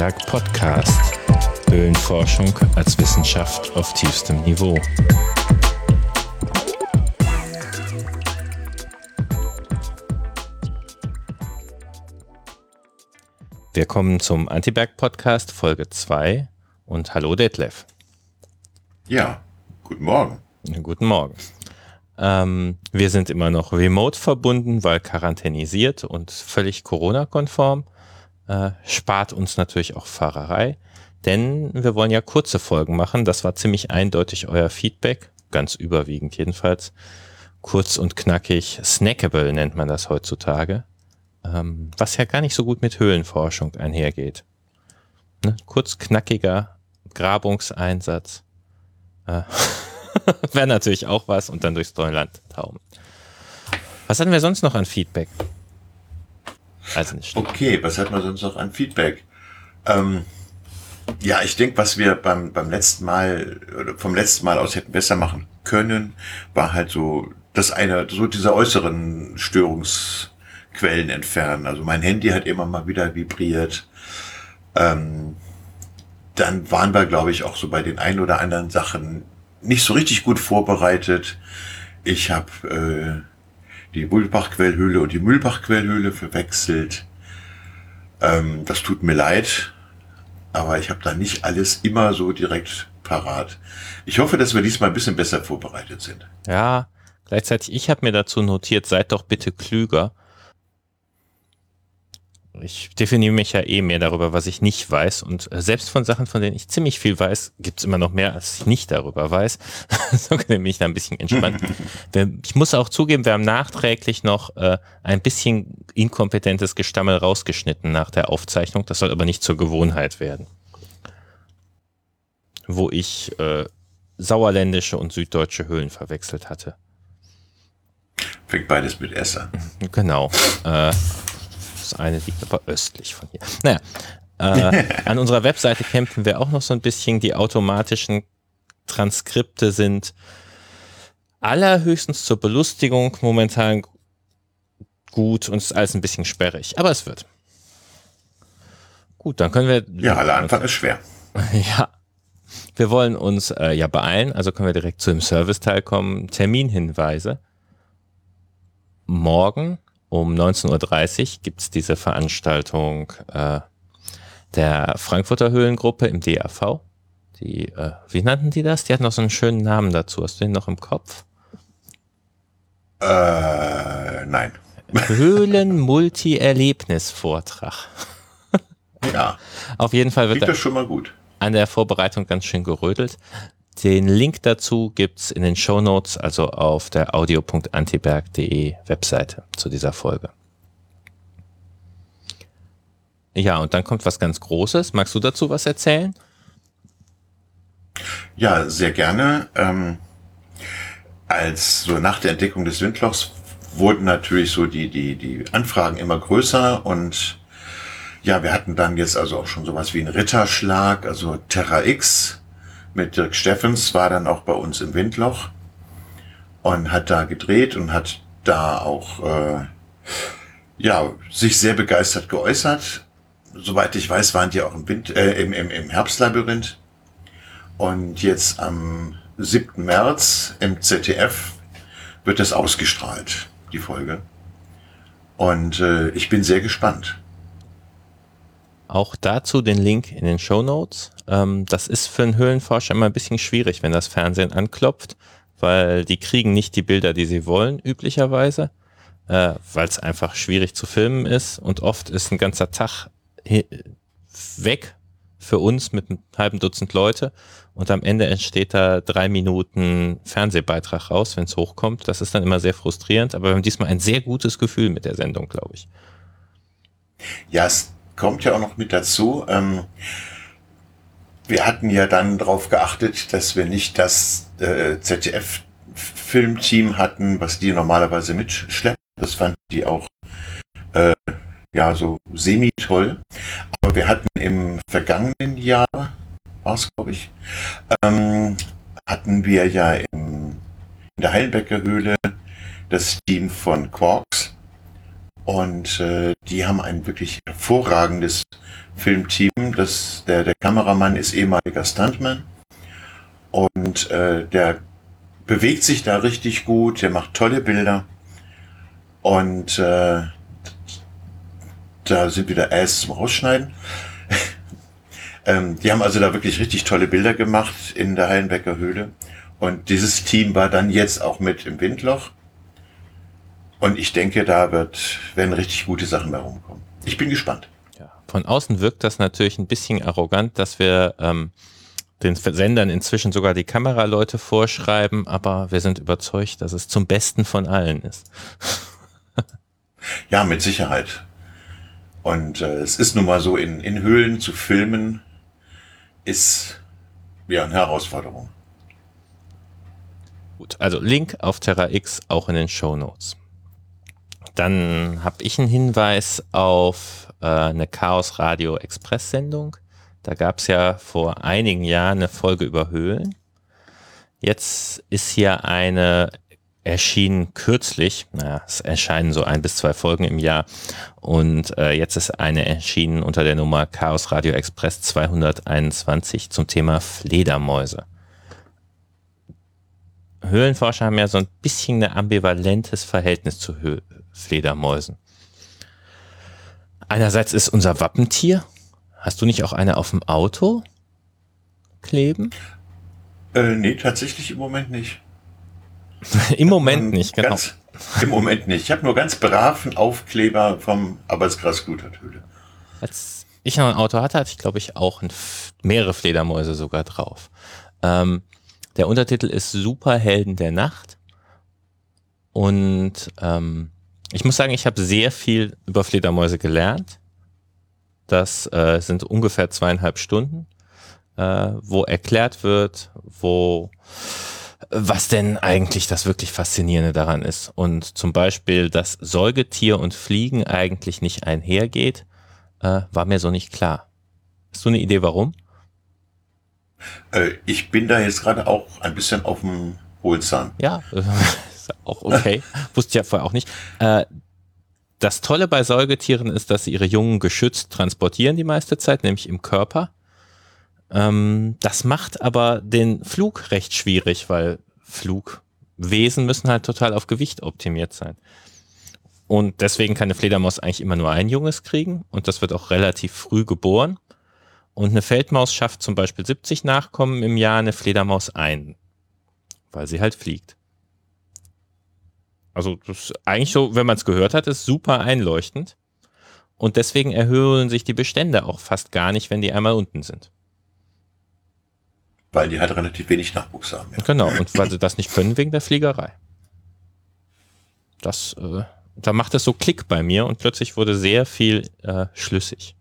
Antiberg Podcast. Höhlenforschung als Wissenschaft auf tiefstem Niveau. Wir kommen zum Antiberg Podcast Folge 2 und hallo Detlef. Ja, guten Morgen. Guten Morgen. Ähm, wir sind immer noch remote verbunden, weil quarantänisiert und völlig Corona-konform. Äh, spart uns natürlich auch Fahrerei, denn wir wollen ja kurze Folgen machen. Das war ziemlich eindeutig euer Feedback, ganz überwiegend jedenfalls. Kurz und knackig, snackable nennt man das heutzutage, ähm, was ja gar nicht so gut mit Höhlenforschung einhergeht. Ne? Kurz knackiger Grabungseinsatz. Äh, Wäre natürlich auch was und dann durchs Neuland tauben. Was hatten wir sonst noch an Feedback? Also nicht okay, was hat man sonst noch an Feedback? Ähm, ja, ich denke, was wir beim, beim letzten Mal, vom letzten Mal aus hätten besser machen können, war halt so, das eine, so diese äußeren Störungsquellen entfernen. Also mein Handy hat immer mal wieder vibriert. Ähm, dann waren wir, glaube ich, auch so bei den ein oder anderen Sachen nicht so richtig gut vorbereitet. Ich habe äh, die Bulbach-Quellhöhle und die Mühlbach-Quellhöhle verwechselt. Ähm, das tut mir leid, aber ich habe da nicht alles immer so direkt parat. Ich hoffe, dass wir diesmal ein bisschen besser vorbereitet sind. Ja, gleichzeitig, ich habe mir dazu notiert, seid doch bitte klüger ich definiere mich ja eh mehr darüber, was ich nicht weiß. Und äh, selbst von Sachen, von denen ich ziemlich viel weiß, gibt es immer noch mehr, als ich nicht darüber weiß. so bin ich da ein bisschen entspannt. ich muss auch zugeben, wir haben nachträglich noch äh, ein bisschen inkompetentes Gestammel rausgeschnitten nach der Aufzeichnung. Das soll aber nicht zur Gewohnheit werden. Wo ich äh, sauerländische und süddeutsche Höhlen verwechselt hatte. Fängt beides mit S an. Genau. Äh, das eine liegt aber östlich von hier. Naja, äh, an unserer Webseite kämpfen wir auch noch so ein bisschen. Die automatischen Transkripte sind allerhöchstens zur Belustigung momentan gut und ist alles ein bisschen sperrig. Aber es wird. Gut, dann können wir. Ja, aller Anfang ist schwer. Ja. Wir wollen uns äh, ja beeilen, also können wir direkt zu dem Serviceteil kommen. Terminhinweise. Morgen um 19.30 Uhr gibt es diese Veranstaltung äh, der Frankfurter Höhlengruppe im DAV. Die, äh, wie nannten die das? Die hatten noch so einen schönen Namen dazu. Hast du den noch im Kopf? Äh, nein. Höhlen-Multi-Erlebnis-Vortrag. ja. Auf jeden Fall wird das schon mal gut. an der Vorbereitung ganz schön gerödelt. Den Link dazu gibt's in den Show Notes, also auf der audio.antiberg.de Webseite zu dieser Folge. Ja, und dann kommt was ganz Großes. Magst du dazu was erzählen? Ja, sehr gerne. Ähm, als so nach der Entdeckung des Windlochs wurden natürlich so die, die, die Anfragen immer größer und ja, wir hatten dann jetzt also auch schon sowas wie einen Ritterschlag, also Terra X, mit Dirk Steffens, war dann auch bei uns im Windloch und hat da gedreht und hat da auch äh, ja sich sehr begeistert geäußert. Soweit ich weiß, waren die auch im, Wind, äh, im, im, im Herbstlabyrinth. Und jetzt am 7. März im ZDF wird das ausgestrahlt, die Folge. Und äh, ich bin sehr gespannt. Auch dazu den Link in den Show Notes. Ähm, das ist für einen Höhlenforscher immer ein bisschen schwierig, wenn das Fernsehen anklopft, weil die kriegen nicht die Bilder, die sie wollen, üblicherweise, äh, weil es einfach schwierig zu filmen ist und oft ist ein ganzer Tag weg für uns mit einem halben Dutzend Leute und am Ende entsteht da drei Minuten Fernsehbeitrag raus, wenn es hochkommt. Das ist dann immer sehr frustrierend, aber wir haben diesmal ein sehr gutes Gefühl mit der Sendung, glaube ich. Ja, es kommt ja auch noch mit dazu. Ähm, wir hatten ja dann darauf geachtet, dass wir nicht das äh, ZDF-Filmteam hatten, was die normalerweise mitschleppen. Das fanden die auch äh, ja so semi-toll. Aber wir hatten im vergangenen Jahr, war es glaube ich, ähm, hatten wir ja im, in der Heilenbecker Höhle das Team von Quarks Und äh, die haben ein wirklich hervorragendes Filmteam. Das, der, der Kameramann ist ehemaliger Stuntman. Und äh, der bewegt sich da richtig gut, der macht tolle Bilder. Und äh, da sind wieder Ass zum Rausschneiden. ähm, die haben also da wirklich richtig tolle Bilder gemacht in der Heilenbecker Höhle. Und dieses Team war dann jetzt auch mit im Windloch. Und ich denke, da wird, werden richtig gute Sachen bei rumkommen. Ich bin gespannt. Ja, von außen wirkt das natürlich ein bisschen arrogant, dass wir ähm, den Sendern inzwischen sogar die Kameraleute vorschreiben, aber wir sind überzeugt, dass es zum Besten von allen ist. ja, mit Sicherheit. Und äh, es ist nun mal so, in, in Höhlen zu filmen, ist ja eine Herausforderung. Gut, also Link auf Terra X auch in den Show Notes. Dann habe ich einen Hinweis auf äh, eine Chaos Radio Express Sendung. Da gab es ja vor einigen Jahren eine Folge über Höhlen. Jetzt ist hier eine erschienen kürzlich, naja, es erscheinen so ein bis zwei Folgen im Jahr und äh, jetzt ist eine erschienen unter der Nummer Chaos Radio Express 221 zum Thema Fledermäuse. Höhlenforscher haben ja so ein bisschen ein ambivalentes Verhältnis zu Hö Fledermäusen. Einerseits ist unser Wappentier. Hast du nicht auch eine auf dem Auto kleben? Äh, nee, tatsächlich im Moment nicht. Im Moment ähm, nicht, genau. Ganz, Im Moment nicht. Ich habe nur ganz braven Aufkleber vom Arbeitsgrasguterhöhle. Als ich noch ein Auto hatte, hatte ich glaube ich auch mehrere Fledermäuse sogar drauf. Ähm, der Untertitel ist Superhelden der Nacht. Und ähm, ich muss sagen, ich habe sehr viel über Fledermäuse gelernt. Das äh, sind ungefähr zweieinhalb Stunden, äh, wo erklärt wird, wo was denn eigentlich das wirklich Faszinierende daran ist. Und zum Beispiel, dass Säugetier und Fliegen eigentlich nicht einhergeht, äh, war mir so nicht klar. Hast du eine Idee, warum? Äh, ich bin da jetzt gerade auch ein bisschen auf dem Hohlzahn. Ja, auch okay. Wusste ich ja vorher auch nicht. Äh, das Tolle bei Säugetieren ist, dass sie ihre Jungen geschützt transportieren die meiste Zeit, nämlich im Körper. Ähm, das macht aber den Flug recht schwierig, weil Flugwesen müssen halt total auf Gewicht optimiert sein. Und deswegen kann eine Fledermaus eigentlich immer nur ein Junges kriegen und das wird auch relativ früh geboren. Und eine Feldmaus schafft zum Beispiel 70 Nachkommen im Jahr, eine Fledermaus ein, weil sie halt fliegt. Also das ist eigentlich so, wenn man es gehört hat, ist super einleuchtend. Und deswegen erhöhen sich die Bestände auch fast gar nicht, wenn die einmal unten sind. Weil die halt relativ wenig Nachwuchs haben. Ja. Genau, und weil sie das nicht können wegen der Fliegerei. Das, äh, da macht es so Klick bei mir und plötzlich wurde sehr viel äh, schlüssig.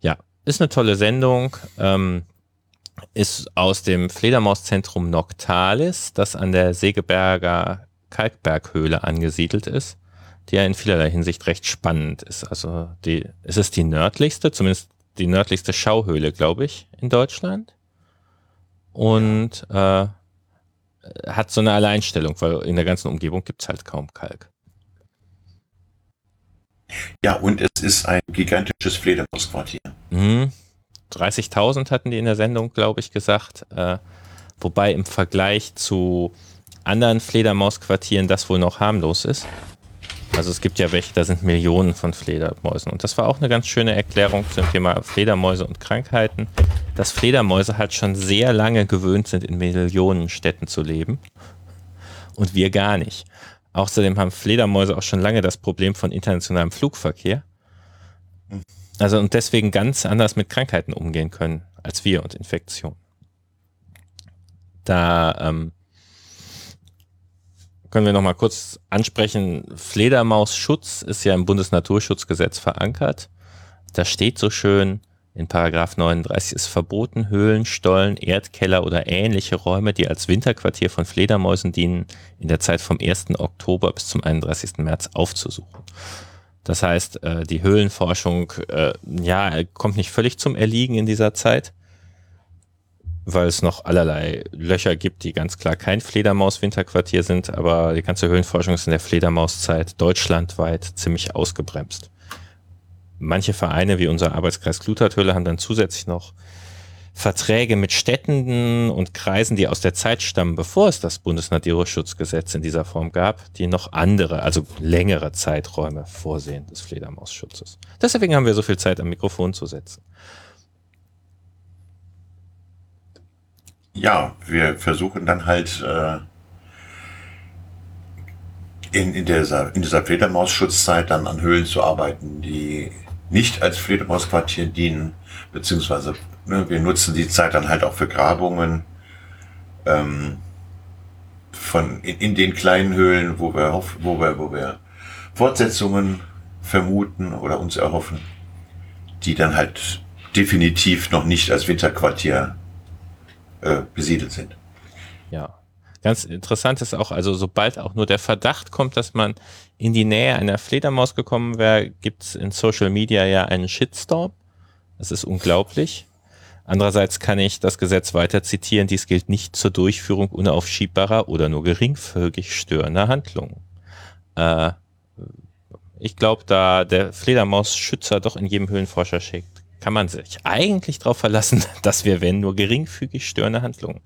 Ja, ist eine tolle Sendung. Ähm, ist aus dem Fledermauszentrum Noctalis, das an der Segeberger Kalkberghöhle angesiedelt ist, die ja in vielerlei Hinsicht recht spannend ist. Also die, es ist die nördlichste, zumindest die nördlichste Schauhöhle, glaube ich, in Deutschland. Und äh, hat so eine Alleinstellung, weil in der ganzen Umgebung gibt es halt kaum Kalk. Ja, und es ist ein gigantisches Fledermausquartier. Mhm. 30.000 hatten die in der Sendung, glaube ich, gesagt. Äh, wobei im Vergleich zu anderen Fledermausquartieren das wohl noch harmlos ist. Also es gibt ja welche, da sind Millionen von Fledermäusen. Und das war auch eine ganz schöne Erklärung zum Thema Fledermäuse und Krankheiten, dass Fledermäuse halt schon sehr lange gewöhnt sind, in Millionen Städten zu leben. Und wir gar nicht. Außerdem haben Fledermäuse auch schon lange das Problem von internationalem Flugverkehr. Also und deswegen ganz anders mit Krankheiten umgehen können als wir und Infektionen. Da ähm, können wir noch mal kurz ansprechen. Fledermausschutz ist ja im Bundesnaturschutzgesetz verankert. Da steht so schön, in Paragraph 39 ist verboten, Höhlen, Stollen, Erdkeller oder ähnliche Räume, die als Winterquartier von Fledermäusen dienen, in der Zeit vom 1. Oktober bis zum 31. März aufzusuchen. Das heißt, äh, die Höhlenforschung, äh, ja, kommt nicht völlig zum Erliegen in dieser Zeit. Weil es noch allerlei Löcher gibt, die ganz klar kein Fledermaus-Winterquartier sind, aber die ganze Höhlenforschung ist in der Fledermauszeit deutschlandweit ziemlich ausgebremst. Manche Vereine wie unser Arbeitskreis Glutathöhle haben dann zusätzlich noch Verträge mit Städten und Kreisen, die aus der Zeit stammen, bevor es das Bundesnaturschutzgesetz in dieser Form gab, die noch andere, also längere Zeiträume vorsehen des Fledermausschutzes. Deswegen haben wir so viel Zeit am Mikrofon zu setzen. Ja, wir versuchen dann halt äh, in, in, dieser, in dieser Fledermausschutzzeit dann an Höhlen zu arbeiten, die nicht als Fledermausquartier dienen, beziehungsweise ne, wir nutzen die Zeit dann halt auch für Grabungen ähm, von in, in den kleinen Höhlen, wo wir, wo wir, wo wir Fortsetzungen vermuten oder uns erhoffen, die dann halt definitiv noch nicht als Winterquartier äh, besiedelt sind. Ja. Ganz interessant ist auch, also sobald auch nur der Verdacht kommt, dass man in die Nähe einer Fledermaus gekommen wäre, gibt es in Social Media ja einen Shitstorm. Das ist unglaublich. Andererseits kann ich das Gesetz weiter zitieren. Dies gilt nicht zur Durchführung unaufschiebbarer oder nur geringfügig störender Handlungen. Äh, ich glaube, da der Fledermausschützer doch in jedem Höhlenforscher schickt, kann man sich eigentlich darauf verlassen, dass wir, wenn nur geringfügig störende Handlungen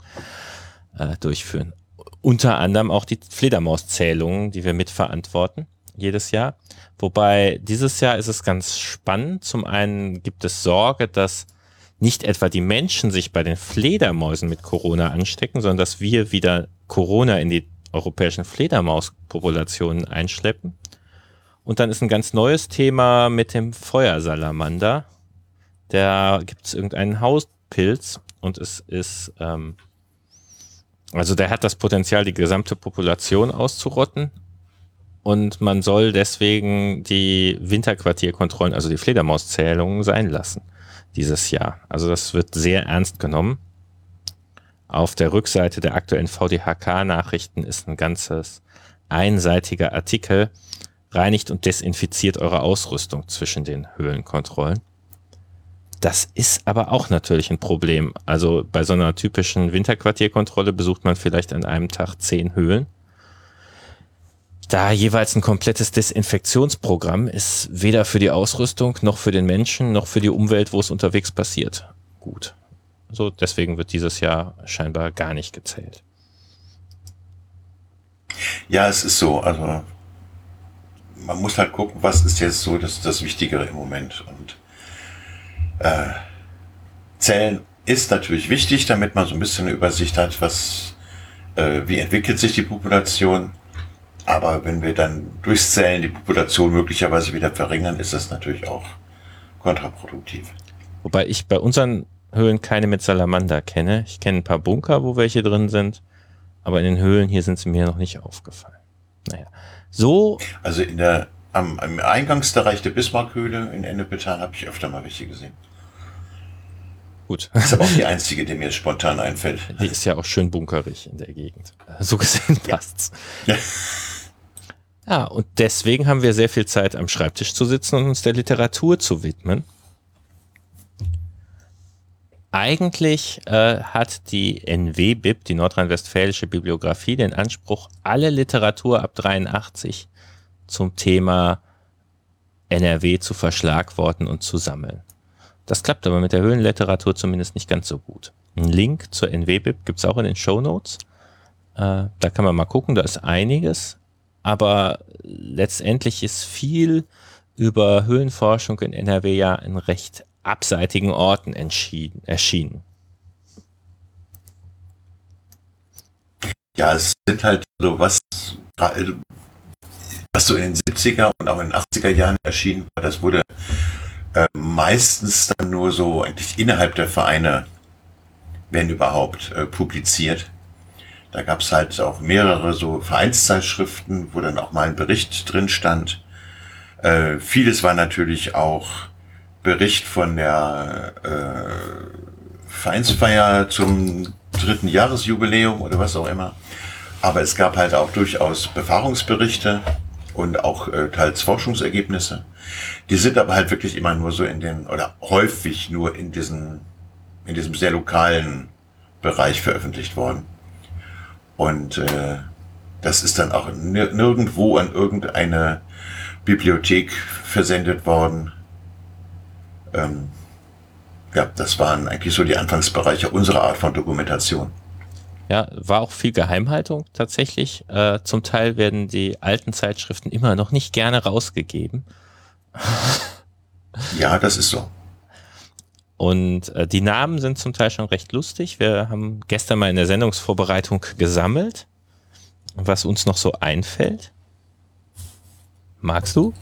äh, durchführen. Unter anderem auch die Fledermauszählungen, die wir mitverantworten jedes Jahr. Wobei dieses Jahr ist es ganz spannend. Zum einen gibt es Sorge, dass nicht etwa die Menschen sich bei den Fledermäusen mit Corona anstecken, sondern dass wir wieder Corona in die europäischen Fledermauspopulationen einschleppen. Und dann ist ein ganz neues Thema mit dem Feuersalamander da gibt es irgendeinen Hauspilz und es ist, ähm, also der hat das Potenzial, die gesamte Population auszurotten. Und man soll deswegen die Winterquartierkontrollen, also die Fledermauszählungen sein lassen dieses Jahr. Also das wird sehr ernst genommen. Auf der Rückseite der aktuellen VDHK-Nachrichten ist ein ganzes einseitiger Artikel. Reinigt und desinfiziert eure Ausrüstung zwischen den Höhlenkontrollen. Das ist aber auch natürlich ein Problem. Also bei so einer typischen Winterquartierkontrolle besucht man vielleicht an einem Tag zehn Höhlen. Da jeweils ein komplettes Desinfektionsprogramm ist weder für die Ausrüstung noch für den Menschen noch für die Umwelt, wo es unterwegs passiert, gut. So deswegen wird dieses Jahr scheinbar gar nicht gezählt. Ja, es ist so. Also man muss halt gucken, was ist jetzt so das, das Wichtigere im Moment und äh, Zählen ist natürlich wichtig, damit man so ein bisschen eine Übersicht hat, was, äh, wie entwickelt sich die Population. Aber wenn wir dann durchs Zählen die Population möglicherweise wieder verringern, ist das natürlich auch kontraproduktiv. Wobei ich bei unseren Höhlen keine mit Salamander kenne. Ich kenne ein paar Bunker, wo welche drin sind, aber in den Höhlen hier sind sie mir noch nicht aufgefallen. Naja, so. Also in der, am, am Eingangsbereich der Bismarckhöhle in Ennepetal habe ich öfter mal welche gesehen. Gut. Das ist aber auch die einzige, die mir spontan einfällt. Die ist ja auch schön bunkerig in der Gegend. So gesehen passt's. Ja. ja, und deswegen haben wir sehr viel Zeit am Schreibtisch zu sitzen und uns der Literatur zu widmen. Eigentlich äh, hat die NW-Bib, die nordrhein-westfälische Bibliografie, den Anspruch, alle Literatur ab 83 zum Thema NRW zu verschlagworten und zu sammeln. Das klappt aber mit der Höhlenliteratur zumindest nicht ganz so gut. Ein Link zur NWBIB gibt es auch in den Show Notes. Äh, da kann man mal gucken, da ist einiges. Aber letztendlich ist viel über Höhlenforschung in NRW ja in recht abseitigen Orten erschienen. Ja, es sind halt so was, was so in den 70er und auch in den 80er Jahren erschienen war, das wurde äh, meistens dann nur so eigentlich innerhalb der Vereine, wenn überhaupt, äh, publiziert. Da gab es halt auch mehrere so Vereinszeitschriften, wo dann auch mal ein Bericht drin stand. Äh, vieles war natürlich auch Bericht von der äh, Vereinsfeier zum dritten Jahresjubiläum oder was auch immer. Aber es gab halt auch durchaus Befahrungsberichte und auch äh, teils Forschungsergebnisse. Die sind aber halt wirklich immer nur so in den, oder häufig nur in diesen, in diesem sehr lokalen Bereich veröffentlicht worden. Und äh, das ist dann auch nirgendwo an irgendeine Bibliothek versendet worden. Ähm, ja, das waren eigentlich so die Anfangsbereiche unserer Art von Dokumentation. Ja, war auch viel Geheimhaltung tatsächlich. Äh, zum Teil werden die alten Zeitschriften immer noch nicht gerne rausgegeben. ja, das ist so. Und äh, die Namen sind zum Teil schon recht lustig. Wir haben gestern mal in der Sendungsvorbereitung gesammelt, was uns noch so einfällt. Magst du?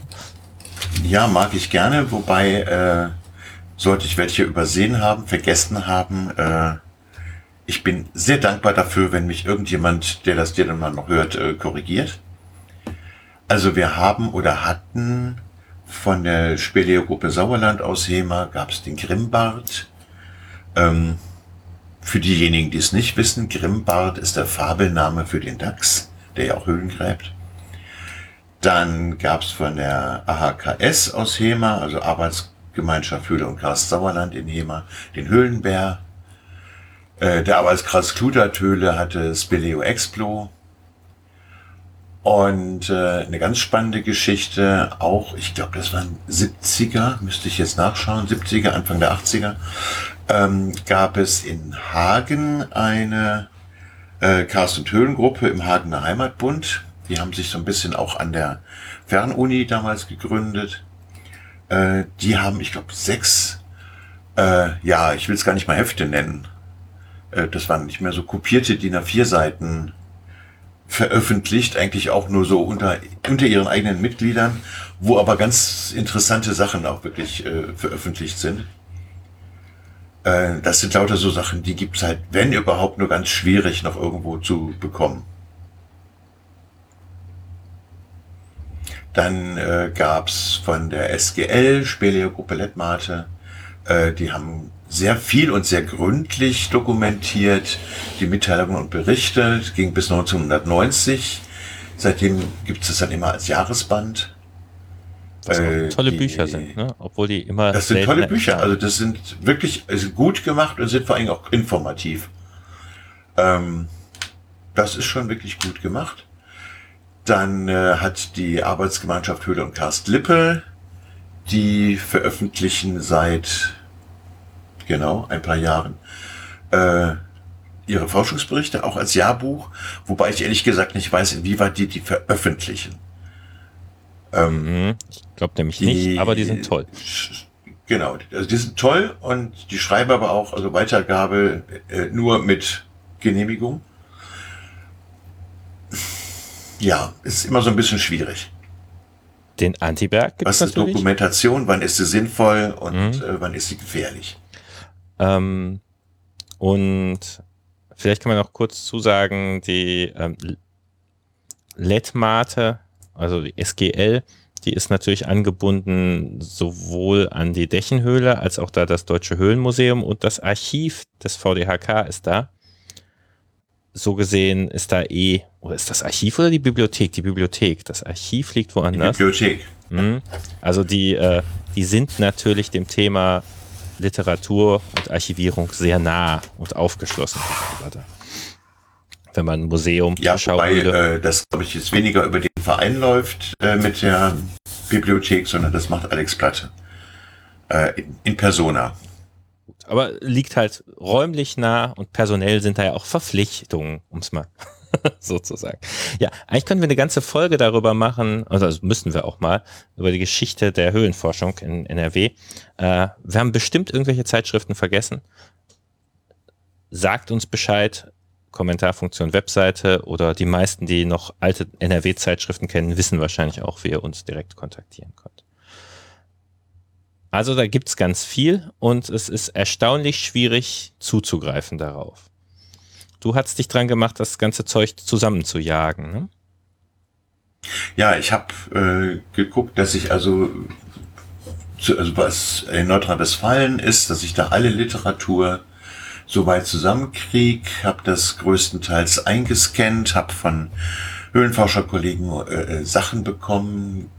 Ja, mag ich gerne, wobei äh, sollte ich welche übersehen haben, vergessen haben, äh, ich bin sehr dankbar dafür, wenn mich irgendjemand, der das dir dann mal noch hört, äh, korrigiert. Also wir haben oder hatten von der Speleo-Gruppe Sauerland aus Hema gab es den Grimmbart. Ähm, für diejenigen, die es nicht wissen, Grimmbart ist der Fabelname für den Dachs, der ja auch Höhlen gräbt. Dann gab es von der AHKS aus Hema, also Arbeitsgemeinschaft Höhle und Karst Sauerland in Hema, den Höhlenbär. Äh, der Arbeitskreis Kludertöle hatte Speleo Explo. Und äh, eine ganz spannende Geschichte, auch, ich glaube, das waren 70er, müsste ich jetzt nachschauen, 70er, Anfang der 80er, ähm, gab es in Hagen eine äh, und Höhlengruppe im Hagener Heimatbund. Die haben sich so ein bisschen auch an der Fernuni damals gegründet. Äh, die haben, ich glaube, sechs, äh, ja, ich will es gar nicht mal Hefte nennen, äh, das waren nicht mehr so kopierte DIN A4-Seiten veröffentlicht, eigentlich auch nur so unter, unter ihren eigenen Mitgliedern, wo aber ganz interessante Sachen auch wirklich äh, veröffentlicht sind. Äh, das sind lauter so Sachen, die gibt's halt, wenn überhaupt, nur ganz schwierig noch irgendwo zu bekommen. Dann äh, gab's von der SGL, Speleo Gruppe Lettmate, äh, die haben sehr viel und sehr gründlich dokumentiert, die Mitteilungen und Berichte. Das ging bis 1990. Seitdem gibt es dann immer als Jahresband. Was äh, tolle die, Bücher sind, ne? obwohl die immer. Das sind tolle Bücher, also das sind wirklich also gut gemacht und sind vor allem auch informativ. Ähm, das ist schon wirklich gut gemacht. Dann äh, hat die Arbeitsgemeinschaft Höhle und Karst Lippe, die veröffentlichen seit genau, ein paar Jahren, äh, ihre Forschungsberichte, auch als Jahrbuch, wobei ich ehrlich gesagt nicht weiß, inwieweit die die veröffentlichen. Ähm, mhm. ich glaube nämlich die, nicht, aber die sind toll. Genau, also die sind toll und die schreiben aber auch, also Weitergabe äh, nur mit Genehmigung. Ja, ist immer so ein bisschen schwierig. Den Antiberg gibt es Was ist natürlich? Dokumentation? Wann ist sie sinnvoll und mhm. äh, wann ist sie gefährlich? Ähm, und vielleicht kann man noch kurz zusagen, die ähm, LED-Mate, also die SGL, die ist natürlich angebunden sowohl an die Dächenhöhle als auch da das Deutsche Höhlenmuseum und das Archiv des VDHK ist da. So gesehen ist da eh, oder ist das Archiv oder die Bibliothek? Die Bibliothek. Das Archiv liegt woanders. Die Bibliothek. Mhm. Also die, äh, die sind natürlich dem Thema Literatur und Archivierung sehr nah und aufgeschlossen. Wenn man ein Museum ja, wobei, äh, das glaube ich jetzt weniger über den Verein läuft äh, mit der Bibliothek, sondern das macht Alex Platte äh, in, in Persona. Aber liegt halt räumlich nah und personell sind da ja auch Verpflichtungen, um es mal sozusagen. Ja, eigentlich können wir eine ganze Folge darüber machen, also das müssen wir auch mal, über die Geschichte der Höhlenforschung in NRW. Äh, wir haben bestimmt irgendwelche Zeitschriften vergessen. Sagt uns Bescheid, Kommentarfunktion Webseite oder die meisten, die noch alte NRW-Zeitschriften kennen, wissen wahrscheinlich auch, wie ihr uns direkt kontaktieren könnt. Also da gibt's ganz viel und es ist erstaunlich schwierig zuzugreifen darauf. Du hast dich dran gemacht, das ganze Zeug zusammenzujagen. Ne? Ja, ich habe äh, geguckt, dass ich also, zu, also was in Nordrhein-Westfalen ist, dass ich da alle Literatur soweit zusammenkriege, habe das größtenteils eingescannt, habe von Höhlenforscherkollegen äh, äh, Sachen bekommen,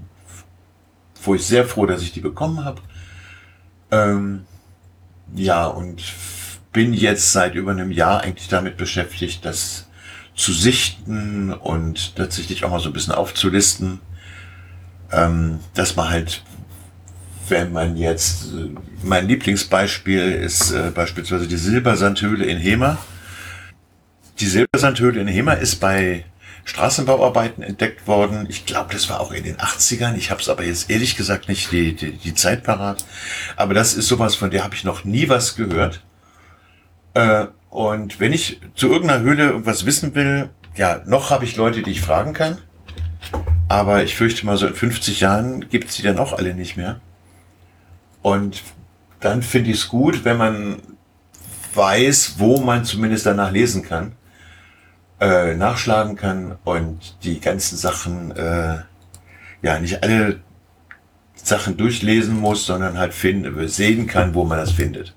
wo ich sehr froh, dass ich die bekommen habe. Ähm, ja, und bin jetzt seit über einem Jahr eigentlich damit beschäftigt, das zu sichten und tatsächlich auch mal so ein bisschen aufzulisten, ähm, dass man halt, wenn man jetzt, mein Lieblingsbeispiel ist äh, beispielsweise die Silbersandhöhle in Hema. Die Silbersandhöhle in Hema ist bei Straßenbauarbeiten entdeckt worden. Ich glaube, das war auch in den 80ern. Ich habe es aber jetzt ehrlich gesagt nicht die, die, die Zeit parat. Aber das ist sowas, von der habe ich noch nie was gehört. Äh, und wenn ich zu irgendeiner Höhle irgendwas wissen will, ja, noch habe ich Leute, die ich fragen kann. Aber ich fürchte mal, so in 50 Jahren gibt es die dann auch alle nicht mehr. Und dann finde ich es gut, wenn man weiß, wo man zumindest danach lesen kann äh, nachschlagen kann und die ganzen Sachen, äh, ja, nicht alle Sachen durchlesen muss, sondern halt finden, sehen kann, wo man das findet.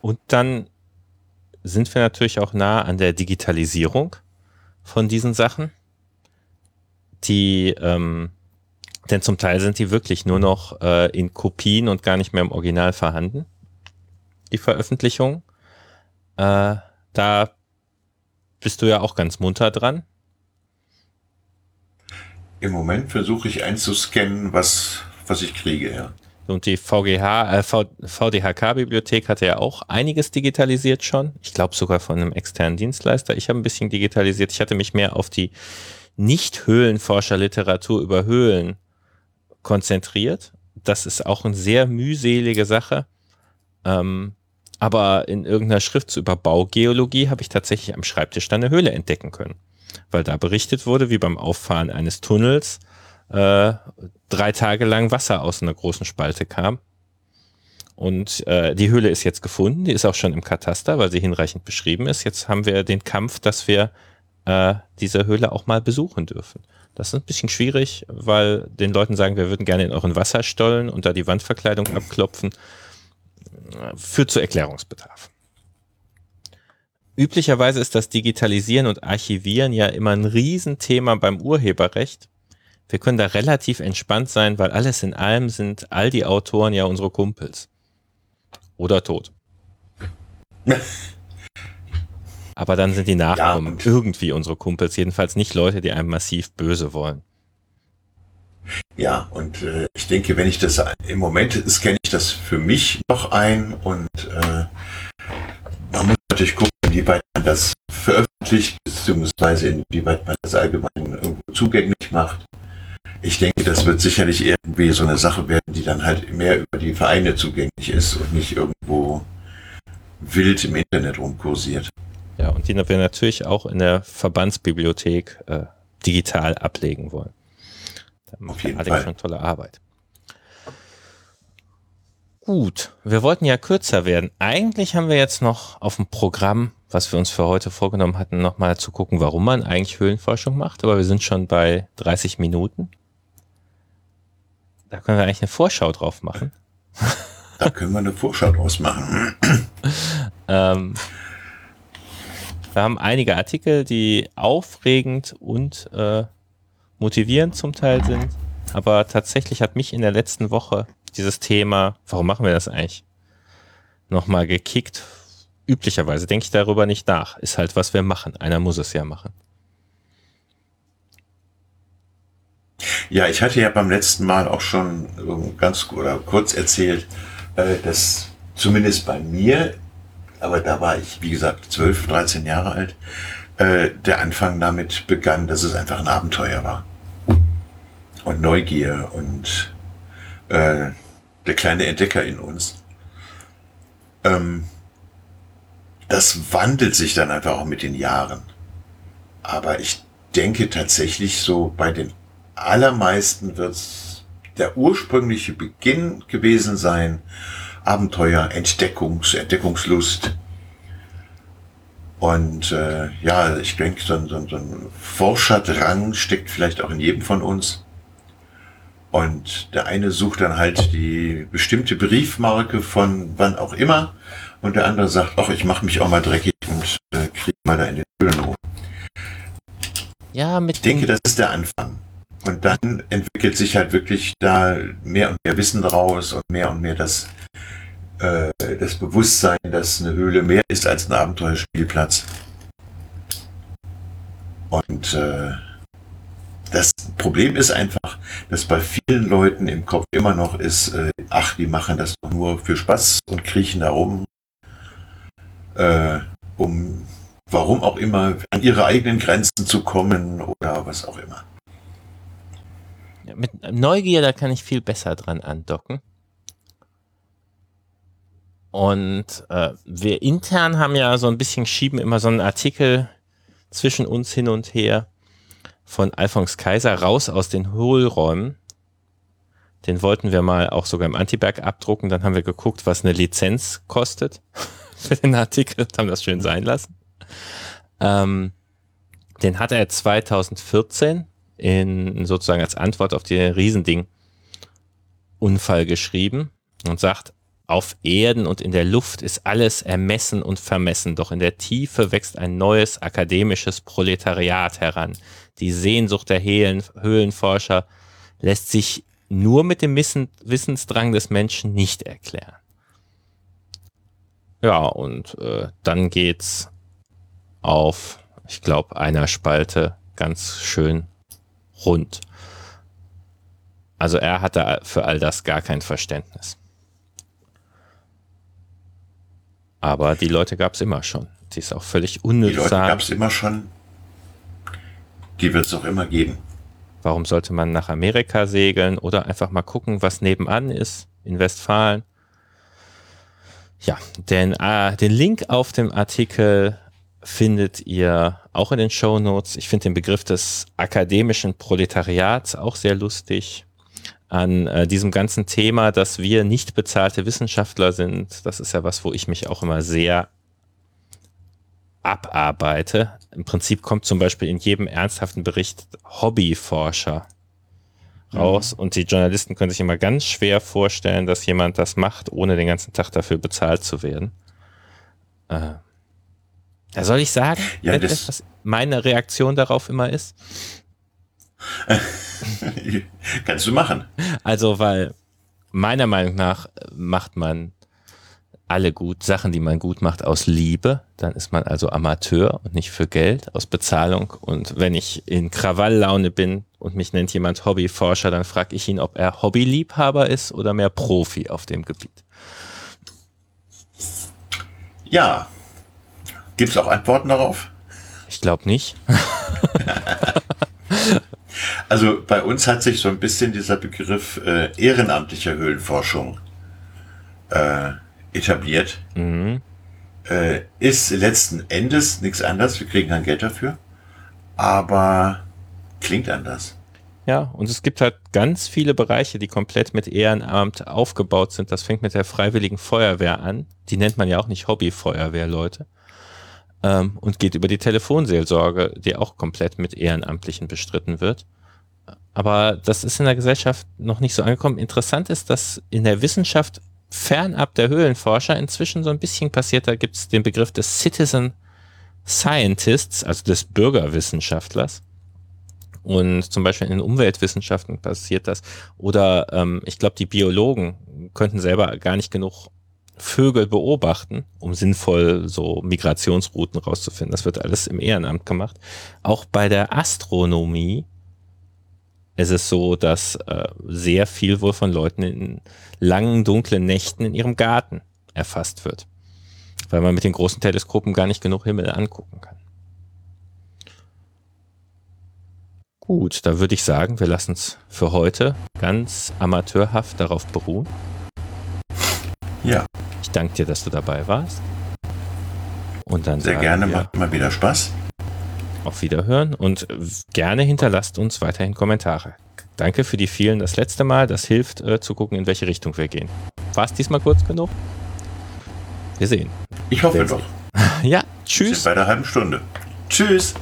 Und dann sind wir natürlich auch nah an der Digitalisierung von diesen Sachen, die, ähm, denn zum Teil sind die wirklich nur noch äh, in Kopien und gar nicht mehr im Original vorhanden, die Veröffentlichung. Äh, da bist du ja auch ganz munter dran. Im Moment versuche ich einzuscannen, was, was ich kriege, ja. Und die VGH, äh, VDHK-Bibliothek hatte ja auch einiges digitalisiert schon. Ich glaube sogar von einem externen Dienstleister. Ich habe ein bisschen digitalisiert. Ich hatte mich mehr auf die Nicht-Höhlenforscher-Literatur über Höhlen konzentriert. Das ist auch eine sehr mühselige Sache. Ähm, aber in irgendeiner Schrift über Baugeologie habe ich tatsächlich am Schreibtisch dann eine Höhle entdecken können. Weil da berichtet wurde, wie beim Auffahren eines Tunnels äh, drei Tage lang Wasser aus einer großen Spalte kam. Und äh, die Höhle ist jetzt gefunden, die ist auch schon im Kataster, weil sie hinreichend beschrieben ist. Jetzt haben wir den Kampf, dass wir äh, diese Höhle auch mal besuchen dürfen. Das ist ein bisschen schwierig, weil den Leuten sagen, wir würden gerne in euren Wasserstollen und da die Wandverkleidung abklopfen führt zu Erklärungsbedarf. Üblicherweise ist das Digitalisieren und Archivieren ja immer ein Riesenthema beim Urheberrecht. Wir können da relativ entspannt sein, weil alles in allem sind all die Autoren ja unsere Kumpels. Oder tot. Aber dann sind die Nachkommen ja, irgendwie unsere Kumpels, jedenfalls nicht Leute, die einem massiv böse wollen. Ja, und äh, ich denke, wenn ich das im Moment scanne ich das für mich noch ein und äh, man muss natürlich gucken, inwieweit man das veröffentlicht, beziehungsweise inwieweit man das allgemein irgendwo zugänglich macht. Ich denke, das wird sicherlich irgendwie so eine Sache werden, die dann halt mehr über die Vereine zugänglich ist und nicht irgendwo wild im Internet rumkursiert. Ja, und die wir natürlich auch in der Verbandsbibliothek äh, digital ablegen wollen. Da macht Alex schon tolle Arbeit. Gut, wir wollten ja kürzer werden. Eigentlich haben wir jetzt noch auf dem Programm, was wir uns für heute vorgenommen hatten, nochmal zu gucken, warum man eigentlich Höhlenforschung macht. Aber wir sind schon bei 30 Minuten. Da können wir eigentlich eine Vorschau drauf machen. Da können wir eine Vorschau draus machen. ähm, wir haben einige Artikel, die aufregend und äh, motivierend zum Teil sind. Aber tatsächlich hat mich in der letzten Woche dieses Thema, warum machen wir das eigentlich, nochmal gekickt. Üblicherweise denke ich darüber nicht nach. Ist halt, was wir machen. Einer muss es ja machen. Ja, ich hatte ja beim letzten Mal auch schon ganz oder kurz erzählt, äh, dass zumindest bei mir, aber da war ich, wie gesagt, 12, 13 Jahre alt, äh, der Anfang damit begann, dass es einfach ein Abenteuer war und Neugier und äh, der kleine Entdecker in uns. Ähm, das wandelt sich dann einfach auch mit den Jahren. Aber ich denke tatsächlich so, bei den allermeisten wird es der ursprüngliche Beginn gewesen sein. Abenteuer, Entdeckungs, Entdeckungslust. Und äh, ja, ich denke, so, so, so ein Forscherdrang steckt vielleicht auch in jedem von uns. Und der eine sucht dann halt die bestimmte Briefmarke von wann auch immer und der andere sagt, ach, ich mache mich auch mal dreckig und äh, krieg mal da in den Höhlen rum. Ja, mit ich denke, das ist der Anfang. Und dann entwickelt sich halt wirklich da mehr und mehr Wissen draus und mehr und mehr das äh, das Bewusstsein, dass eine Höhle mehr ist als ein Abenteuerspielplatz. Und äh, das Problem ist einfach, dass bei vielen Leuten im Kopf immer noch ist, äh, ach, die machen das doch nur für Spaß und kriechen da rum, äh, um warum auch immer an ihre eigenen Grenzen zu kommen oder was auch immer. Mit Neugier, da kann ich viel besser dran andocken. Und äh, wir intern haben ja so ein bisschen schieben immer so einen Artikel zwischen uns hin und her von Alphonse Kaiser raus aus den Hohlräumen. Den wollten wir mal auch sogar im Antiberg abdrucken. Dann haben wir geguckt, was eine Lizenz kostet für den Artikel und haben das schön sein lassen. Ähm, den hat er 2014 in sozusagen als Antwort auf den Riesending Unfall geschrieben und sagt, auf Erden und in der Luft ist alles ermessen und vermessen, doch in der Tiefe wächst ein neues akademisches Proletariat heran. Die Sehnsucht der Höhlenforscher lässt sich nur mit dem Wissensdrang des Menschen nicht erklären. Ja, und äh, dann geht's auf, ich glaube, einer Spalte ganz schön rund. Also er hatte für all das gar kein Verständnis. Aber die Leute gab es immer schon. Die ist auch völlig unnütz. Die Leute gab es immer schon. Die wird es auch immer geben. Warum sollte man nach Amerika segeln oder einfach mal gucken, was nebenan ist in Westfalen? Ja, denn äh, den Link auf dem Artikel findet ihr auch in den Show Notes. Ich finde den Begriff des akademischen Proletariats auch sehr lustig an äh, diesem ganzen Thema, dass wir nicht bezahlte Wissenschaftler sind. Das ist ja was, wo ich mich auch immer sehr abarbeite. Im Prinzip kommt zum Beispiel in jedem ernsthaften Bericht Hobbyforscher raus mhm. und die Journalisten können sich immer ganz schwer vorstellen, dass jemand das macht, ohne den ganzen Tag dafür bezahlt zu werden. Äh, da soll ich sagen, ja, das, was meine Reaktion darauf immer ist? Kannst du machen. Also, weil meiner Meinung nach macht man alle gut Sachen, die man gut macht, aus Liebe. Dann ist man also Amateur und nicht für Geld, aus Bezahlung. Und wenn ich in Krawalllaune bin und mich nennt jemand Hobbyforscher, dann frage ich ihn, ob er Hobbyliebhaber ist oder mehr Profi auf dem Gebiet. Ja. Gibt es auch Antworten darauf? Ich glaube nicht. Also bei uns hat sich so ein bisschen dieser Begriff äh, ehrenamtlicher Höhlenforschung äh, etabliert. Mhm. Äh, ist letzten Endes nichts anderes. Wir kriegen kein Geld dafür. Aber klingt anders. Ja, und es gibt halt ganz viele Bereiche, die komplett mit Ehrenamt aufgebaut sind. Das fängt mit der Freiwilligen Feuerwehr an. Die nennt man ja auch nicht Hobbyfeuerwehrleute. Ähm, und geht über die Telefonseelsorge, die auch komplett mit Ehrenamtlichen bestritten wird. Aber das ist in der Gesellschaft noch nicht so angekommen. Interessant ist, dass in der Wissenschaft fernab der Höhlenforscher inzwischen so ein bisschen passiert. Da gibt es den Begriff des Citizen Scientists, also des Bürgerwissenschaftlers. Und zum Beispiel in den Umweltwissenschaften passiert das. Oder ähm, ich glaube, die Biologen könnten selber gar nicht genug Vögel beobachten, um sinnvoll so Migrationsrouten rauszufinden. Das wird alles im Ehrenamt gemacht. Auch bei der Astronomie ist es so, dass äh, sehr viel wohl von Leuten in langen, dunklen Nächten in ihrem Garten erfasst wird. Weil man mit den großen Teleskopen gar nicht genug Himmel angucken kann. Gut, da würde ich sagen, wir lassen es für heute ganz amateurhaft darauf beruhen. Ja. Ich danke dir, dass du dabei warst. Und dann Sehr gerne, wir, macht mal wieder Spaß. Auf Wiederhören und gerne hinterlasst uns weiterhin Kommentare. Danke für die vielen das letzte Mal. Das hilft äh, zu gucken, in welche Richtung wir gehen. War es diesmal kurz genug? Wir sehen. Ich hoffe doch. ja, tschüss. Bei der halben Stunde. Tschüss.